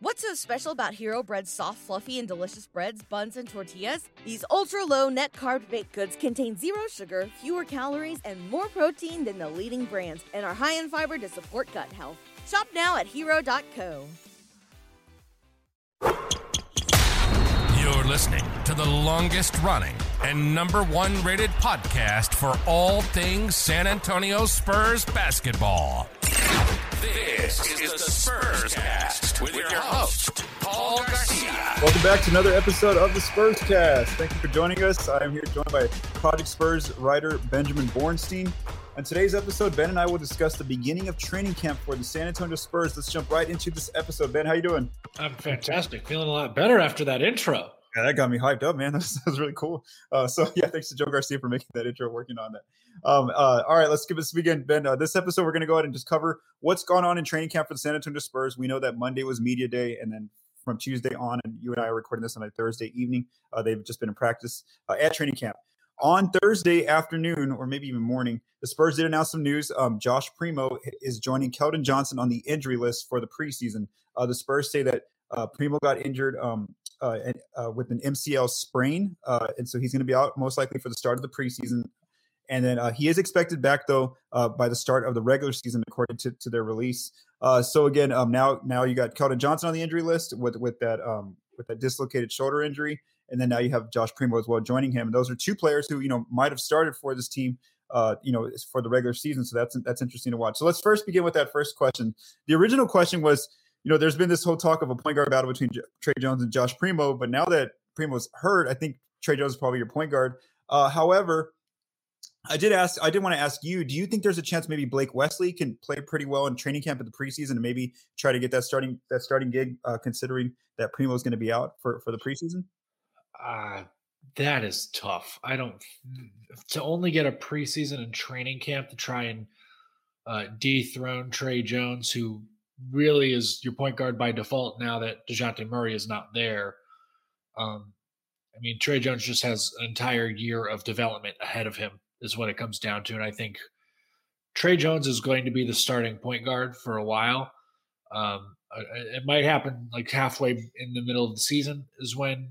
What's so special about Hero Bread's soft, fluffy, and delicious breads, buns, and tortillas? These ultra low net carb baked goods contain zero sugar, fewer calories, and more protein than the leading brands, and are high in fiber to support gut health. Shop now at hero.co. You're listening to the longest running and number one rated podcast for all things San Antonio Spurs basketball. This is the Spurscast with your host, Paul Garcia. Welcome back to another episode of the Spurscast. Thank you for joining us. I am here joined by Project Spurs writer Benjamin Bornstein. On today's episode, Ben and I will discuss the beginning of training camp for the San Antonio Spurs. Let's jump right into this episode. Ben, how you doing? I'm fantastic. Feeling a lot better after that intro. Yeah, that got me hyped up, man. That was, really cool. Uh, so yeah, thanks to Joe Garcia for making that intro, working on that. Um, uh, all right, let's give us begin, Ben. Uh, this episode, we're going to go ahead and just cover what's gone on in training camp for the San Antonio Spurs. We know that Monday was media day, and then from Tuesday on, and you and I are recording this on a Thursday evening. Uh, they've just been in practice uh, at training camp. On Thursday afternoon, or maybe even morning, the Spurs did announce some news. Um, Josh Primo is joining Keldon Johnson on the injury list for the preseason. Uh, the Spurs say that uh, Primo got injured um, uh, uh, with an MCL sprain, uh, and so he's going to be out most likely for the start of the preseason. And then uh, he is expected back though uh, by the start of the regular season, according to, to their release. So again, um, now now you got Keldon Johnson on the injury list with with that um, with that dislocated shoulder injury, and then now you have Josh Primo as well joining him. And those are two players who you know might have started for this team. Uh, you know, for the regular season, so that's that's interesting to watch. So let's first begin with that first question. The original question was, you know, there's been this whole talk of a point guard battle between J- Tre Jones and Josh Primo, but now that Primo's hurt, I think Tre Jones is probably your point guard. Uh, however, I did ask, I did want to ask you, do you think there's a chance maybe Blake Wesley can play pretty well in training camp at the preseason and maybe try to get that starting that starting gig, uh, considering that Primo is going to be out for for the preseason? Uh, that is tough. I don't to only get a preseason and training camp to try and uh, dethrone Tre Jones, who really is your point guard by default now that Dejounte Murray is not there. Um, I mean, Tre Jones just has an entire year of development ahead of him, is what it comes down to. And I think Tre Jones is going to be the starting point guard for a while. Um, it might happen like halfway in the middle of the season is when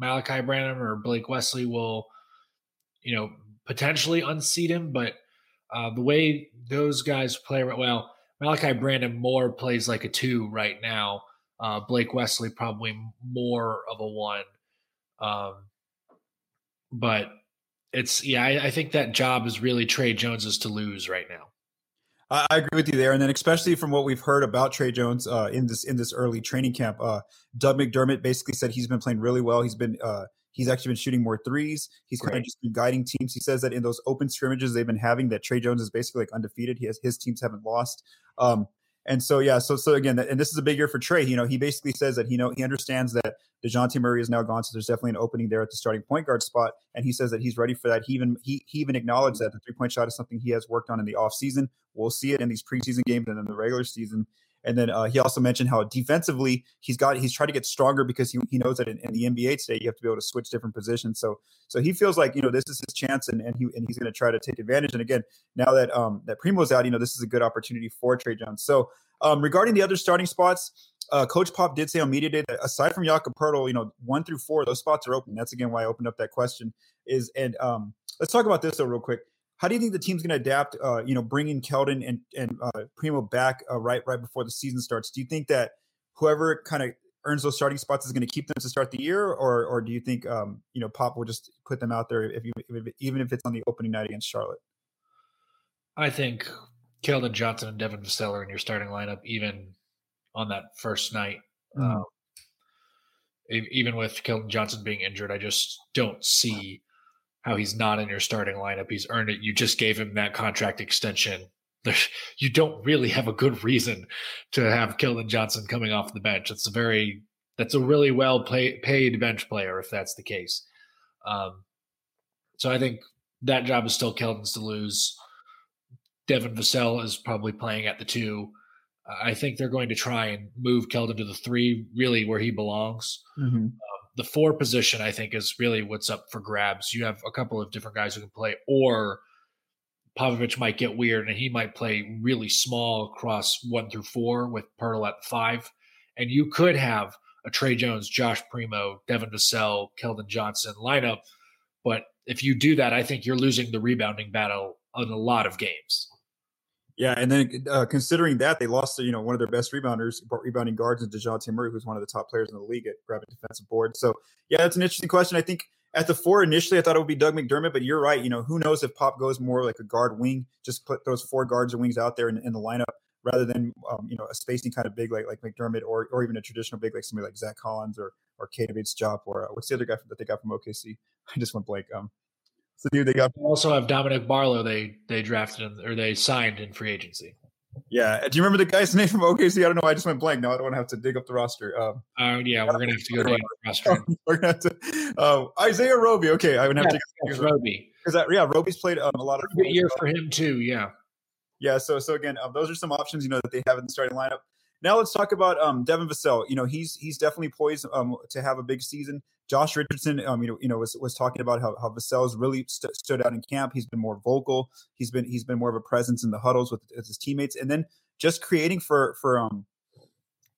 Malaki Branham or Blake Wesley will, you know, potentially unseat him. But uh, the way those guys play, well, Malaki Branham more plays like a two right now. Uh, Blake Wesley probably more of a one. Um, but it's yeah, I, I, think that job is really Tre Jones's to lose right now. I, I, agree with you there, and then especially from what we've heard about Tre Jones uh, in this in this early training camp, uh, Doug McDermott basically said he's been playing really well. He's been uh, he's actually been shooting more threes. He's kind of just been guiding teams. He says that in those open scrimmages they've been having, that Tre Jones is basically like undefeated. He has his teams haven't lost. Um, and so yeah, so so again, and this is a big year for Tre. You know, he basically says that you know he understands that Dejounte Murray is now gone, so there's definitely an opening there at the starting point guard spot, and he says that he's ready for that. He even he, he even acknowledged that the three point shot is something he has worked on in the offseason. We'll see it in these preseason games and in the regular season. And then uh, he also mentioned how defensively he's got he's trying to get stronger because he, he knows that in, in, the NBA today you have to be able to switch different positions. So so he feels like you know this is his chance and, and he and he's going to try to take advantage. And again, now that um that Primo's out, you know this is a good opportunity for Tre Jones. So um, regarding the other starting spots, uh, Coach Pop did say on media day that aside from Jakob Poeltl, you know one through four those spots are open. That's again why I opened up that question. Is and um, let's talk about this though real quick. How do you think the team's going to adapt? Uh, you know, bringing Keldon and and uh, Primo back uh, right right before the season starts. Do you think that whoever kind of earns those starting spots is going to keep them to start the year, or or do you think um, you know Pop will just put them out there if you if, even if it's on the opening night against Charlotte? I think Keldon Johnson and Devin Vassell in your starting lineup, even on that first night. Mm-hmm. Um, even with Keldon Johnson being injured, I just don't see how he's not in your starting lineup. He's earned it. You just gave him that contract extension you don't really have a good reason to have Keldon Johnson coming off the bench. It's a very that's a really well pay, paid bench player if that's the case. Um, so I think that job is still Keldon's to lose. Devin Vassell is probably playing at the two. I think they're going to try and move Keldon to the three, really where he belongs. Mm-hmm. Um, the four position, I think, is really what's up for grabs. You have a couple of different guys who can play, or Popovich might get weird and he might play really small across one through four with Poeltl at five. And you could have a Tre Jones, Josh Primo, Devin Vassell, Keldon Johnson lineup. But if you do that, I think you're losing the rebounding battle in a lot of games. Yeah, and then uh, considering that they lost, you know, one of their best rebounders, rebounding guards, is Dejounte Murray, who's one of the top players in the league at grabbing defensive board. So, yeah, that's an interesting question. I think at the four initially, I thought it would be Doug McDermott, but you're right. You know, who knows if Pop goes more like a guard wing, just put those four guards and wings out there in, in the lineup rather than um, you know a spacing kind of big like like McDermott or or even a traditional big like somebody like Zach Collins or or Keita Bates-Diop or uh, what's the other guy that they got from OKC? I just went blank. Um, the dude they got. also have Dominic Barlow. They they drafted in, or they signed in free agency. Yeah. Do you remember the guy's name from OKC? I don't know. I just went blank. Now I don't want to have to dig up the roster. Um, uh, yeah, we're gonna have to go down the roster. we're gonna have to. Uh, Isaiah Roby. Okay, I would have yeah, to. Roby. Because that, yeah, Roby's played um, a lot of. Good year for him too. Yeah. Yeah. So so again, um, those are some options you know that they have in the starting lineup. Now let's talk about um, Devin Vassell. You know, he's he's definitely poised um, to have a big season. Josh Richardson, um, you know, you know, was, was talking about how, how Vassell's really st- stood out in camp. He's been more vocal. He's been he's been more of a presence in the huddles with, with his teammates, and then just creating for for um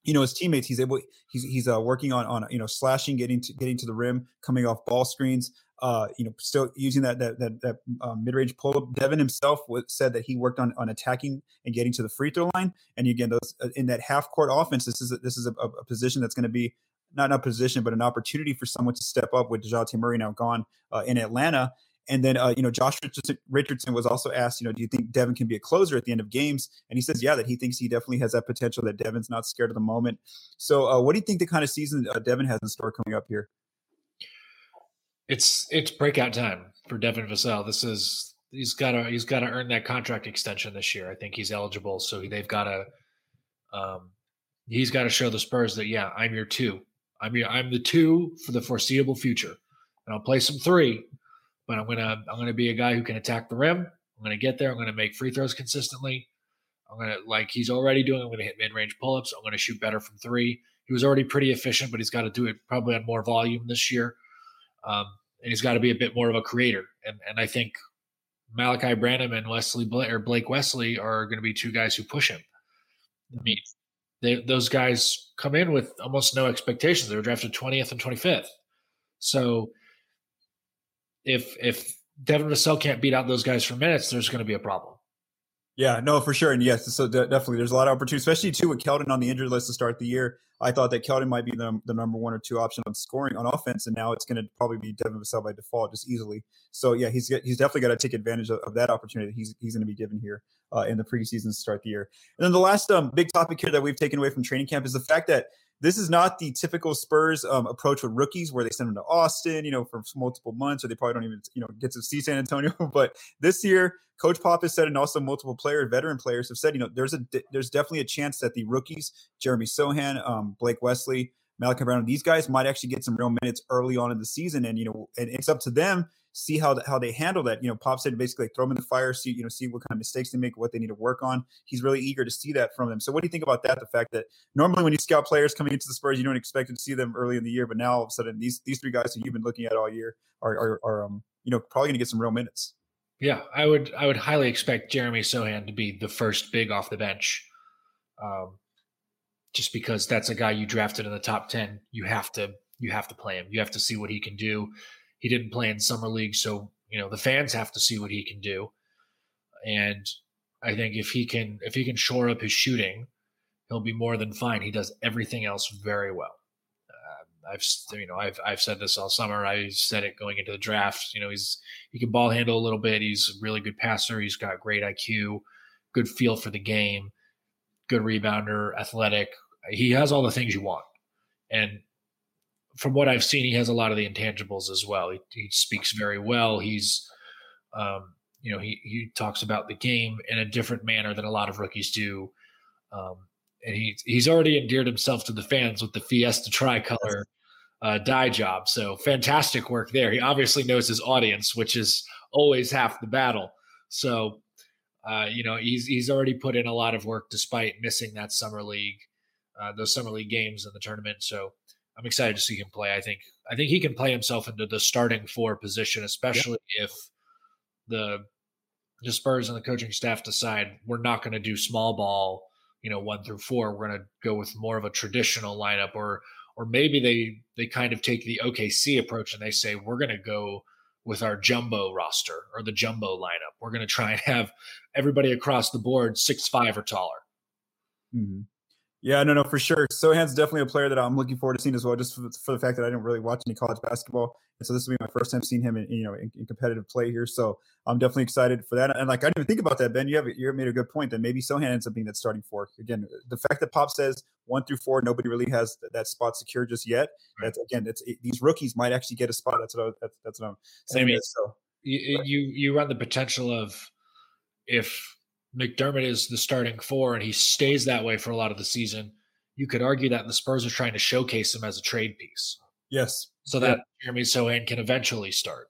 you know his teammates he's able he's he's uh, working on on you know slashing getting to getting to the rim coming off ball screens uh you know still using that that that, that um, mid-range pull up devin himself said that he worked on on attacking and getting to the free throw line. And again those uh, in that half court offense this is a, this is a, a position that's going to be not a position but an opportunity for someone to step up with Dejounte Murray now gone uh, in Atlanta and then, uh, you know, Josh Richardson was also asked, you know, do you think Devin can be a closer at the end of games? And he says, yeah, that he thinks he definitely has that potential, that Devin's not scared of the moment. So, uh, what do you think the kind of season uh, Devin has in store coming up here? It's it's breakout time for Devin Vassell. This is he's got to he's got to earn that contract extension this year. I think he's eligible, so they've got to um, he's got to show the Spurs that yeah, I'm your two. I'm your I'm the two for the foreseeable future, and I'll play some three but I'm gonna I'm gonna be a guy who can attack the rim. I'm gonna get there. I'm gonna make free throws consistently. I'm gonna like he's already doing. I'm gonna hit mid range pull ups. I'm gonna shoot better from three. He was already pretty efficient, but he's got to do it probably on more volume this year. Um, and he's got to be a bit more of a creator. And and I think Malaki Branham and Wesley Blake, or Blake Wesley are going to be two guys who push him. I mean, they, those guys come in with almost no expectations. They were drafted 20th and 25th. So if if Devin Vassell can't beat out those guys for minutes, there's going to be a problem. Yeah, no, for sure, and yes, so de- definitely, there's a lot of opportunity, especially too with Keldon on the injured list to start the year. I thought that Keldon might be the, the number one or two option on scoring on offense, and now it's going to probably be Devin Vassell by default, just easily. So yeah, he's he's definitely got to take advantage of, of, that opportunity that he's he's going to be given here uh, in the preseason to start the year. And then the last um, big topic here that we've taken away from training camp is the fact that this is not the typical Spurs um, approach with rookies where they send them to Austin, you know, for multiple months, or they probably don't even, you know, get to see San Antonio. but this year, Coach Pop has said, and also multiple players, veteran players have said, you know, there's a there's definitely a chance that the rookies, Jeremy Sochan, um, Blake Wesley, Malaki Branham, these guys might actually get some real minutes early on in the season, and you know, and it's up to them see how how they handle that. You know, Pop said basically like throw them in the fire, see you know see what kind of mistakes they make, what they need to work on. He's really eager to see that from them. So, what do you think about that? The fact that normally when you scout players coming into the Spurs, you don't expect to see them early in the year, but now all of a sudden these these three guys who you've been looking at all year are are, are um you know probably going to get some real minutes. Yeah, I would I would highly expect Jeremy Sochan to be the first big off the bench. Um, just because that's a guy you drafted in the top 10 you have to you have to play him you have to see what he can do he didn't play in summer league, so you know the fans have to see what he can do. And I think if he can if he can shore up his shooting, he'll be more than fine. He does everything else very well. Uh, I've you know I've I've said this all summer. I said it going into the draft. You know he's he can ball handle a little bit. He's a really good passer. He's got great IQ, good feel for the game, good rebounder, athletic. He has all the things you want. And from what I've seen, he has a lot of the intangibles as well. He, he speaks very well. He's um, you know, he he talks about the game in a different manner than a lot of rookies do. Um, and he he's already endeared himself to the fans with the Fiesta tricolor uh, dye job. So fantastic work there. He obviously knows his audience, which is always half the battle. So uh, you know he's he's already put in a lot of work despite missing that summer league, uh, those summer league games in the tournament. So I'm excited to see him play. I think I think he can play himself into the starting four position, especially if the the Spurs and the coaching staff decide we're not going to do small ball, you know, one through four. We're going to go with more of a traditional lineup, or or maybe they they kind of take the OKC approach and they say we're going to go with our jumbo roster or the jumbo lineup. We're going to try and have everybody across the board six five or taller. Mm-hmm. Yeah, no, no, for sure. Sochan's definitely a player that I'm looking forward to seeing as well, just for, for, the fact that I didn't really watch any college basketball, and so this will be my first time seeing him in you know in, in, competitive play here. So I'm definitely excited for that. And like I didn't even think about that, Ben. You have you made a good point that maybe Sochan ends up being that starting four again. The fact that Pop says one through four, nobody really has that spot secure just yet. That's again, it's these rookies might actually get a spot. That's what I, that's, that's what I'm saying. I mean, so you, you you run the potential of if McDermott is the starting four and he stays that way for a lot of the season you could argue that the Spurs are trying to showcase him as a trade piece. Yes. So that yep. Jeremy Sochan can eventually start.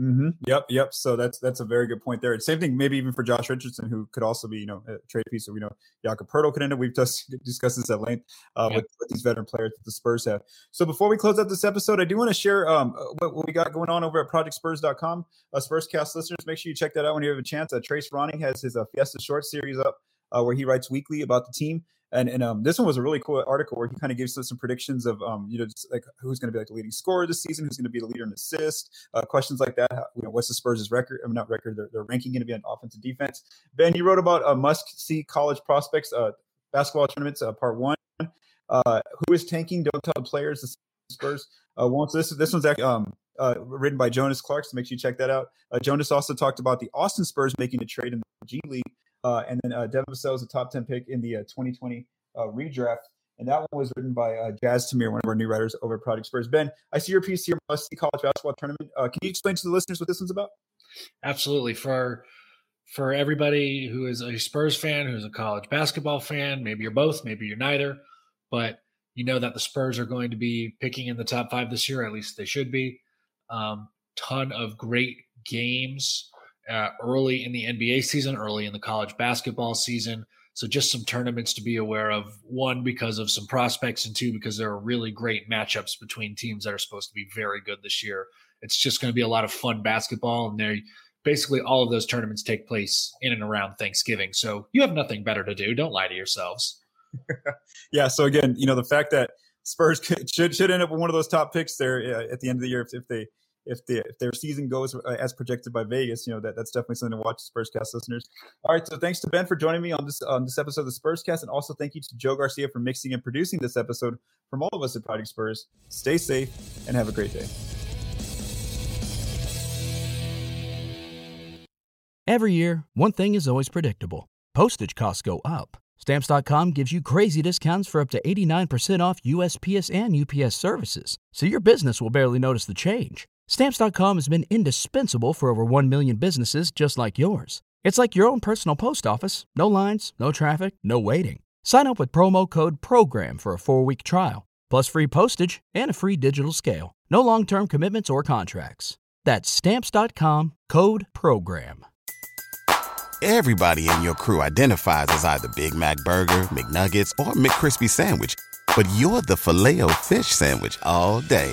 Mm-hmm. Yep, yep. So that's that's a very good point there. Same thing, maybe even for Josh Richardson, who could also be you know a trade piece. So we know Jakob Poeltl could end up. We've just discussed this at length uh, with, with, these veteran players that the Spurs have. So before we close out this episode, I do want to share um, uh, what, what, we got going on over at ProjectSpurs.com. Uh, Spurscast listeners, make sure you check that out when you have a chance. Uh, Trace Ronning has his uh, Fiesta short series up uh, where he writes weekly about the team. And and um, this one was a really cool article where he kind of gives us some predictions of um, you know like who's going to be like the leading scorer this season, who's going to be the leader in assist, uh, questions like that. How, you know, what's the Spurs' record? I mean, not record, their, their ranking going to be on offense and defense. Ben, you wrote about uh, must-see college prospects, uh, basketball tournaments, uh, part one. Uh, who is tanking? Don't tell the players. The Spurs uh, won't. This this one's actually um, uh, written by Jonas Clark. So make sure you check that out. Uh, Jonas also talked about the Austin Spurs making a trade in the G League uh, and then uh, Devin Vassell is a top 10 pick in the uh, 2020 uh, redraft. And that one was written by uh, Jazz Tamir, one of our new writers over at Project Spurs. Ben, I see your piece here, must see college basketball tournament. Uh, can you explain to the listeners what this one's about? Absolutely. For for everybody who is a Spurs fan, who's a college basketball fan, maybe you're both, maybe you're neither, but you know that the Spurs are going to be picking in the top five this year. At least they should be. Um, ton of great games uh, early in the NBA season, early in the college basketball season. So just some tournaments to be aware of. One, because of some prospects, and two, because there are really great matchups between teams that are supposed to be very good this year. It's just going to be a lot of fun basketball, and they basically all of those tournaments take place in and around Thanksgiving. So you have nothing better to do. Don't lie to yourselves. yeah. So again, you know the fact that Spurs should should end up with one of those top picks there uh, at the end of the year if, if they if the if their season goes uh, as projected by Vegas, you know that that's definitely something to watch, Spurscast listeners. All right, so thanks to Ben for joining me on this on this episode of the Spurscast, and also thank you to Joe Garcia for mixing and producing this episode. From all of us at Project Spurs, stay safe and have a great day. Every year, one thing is always predictable: postage costs go up. Stamps.com gives you crazy discounts for up to 89% off USPS and UPS services, so your business will barely notice the change. Stamps.com has been indispensable for over 1 million businesses just like yours. It's like your own personal post office no lines, no traffic, no waiting. Sign up with promo code PROGRAM for a four week trial, plus free postage and a free digital scale. No long term commitments or contracts. That's Stamps.com code PROGRAM. Everybody in your crew identifies as either Big Mac Burger, McNuggets, or McCrispy Sandwich, but you're the filet fish Sandwich all day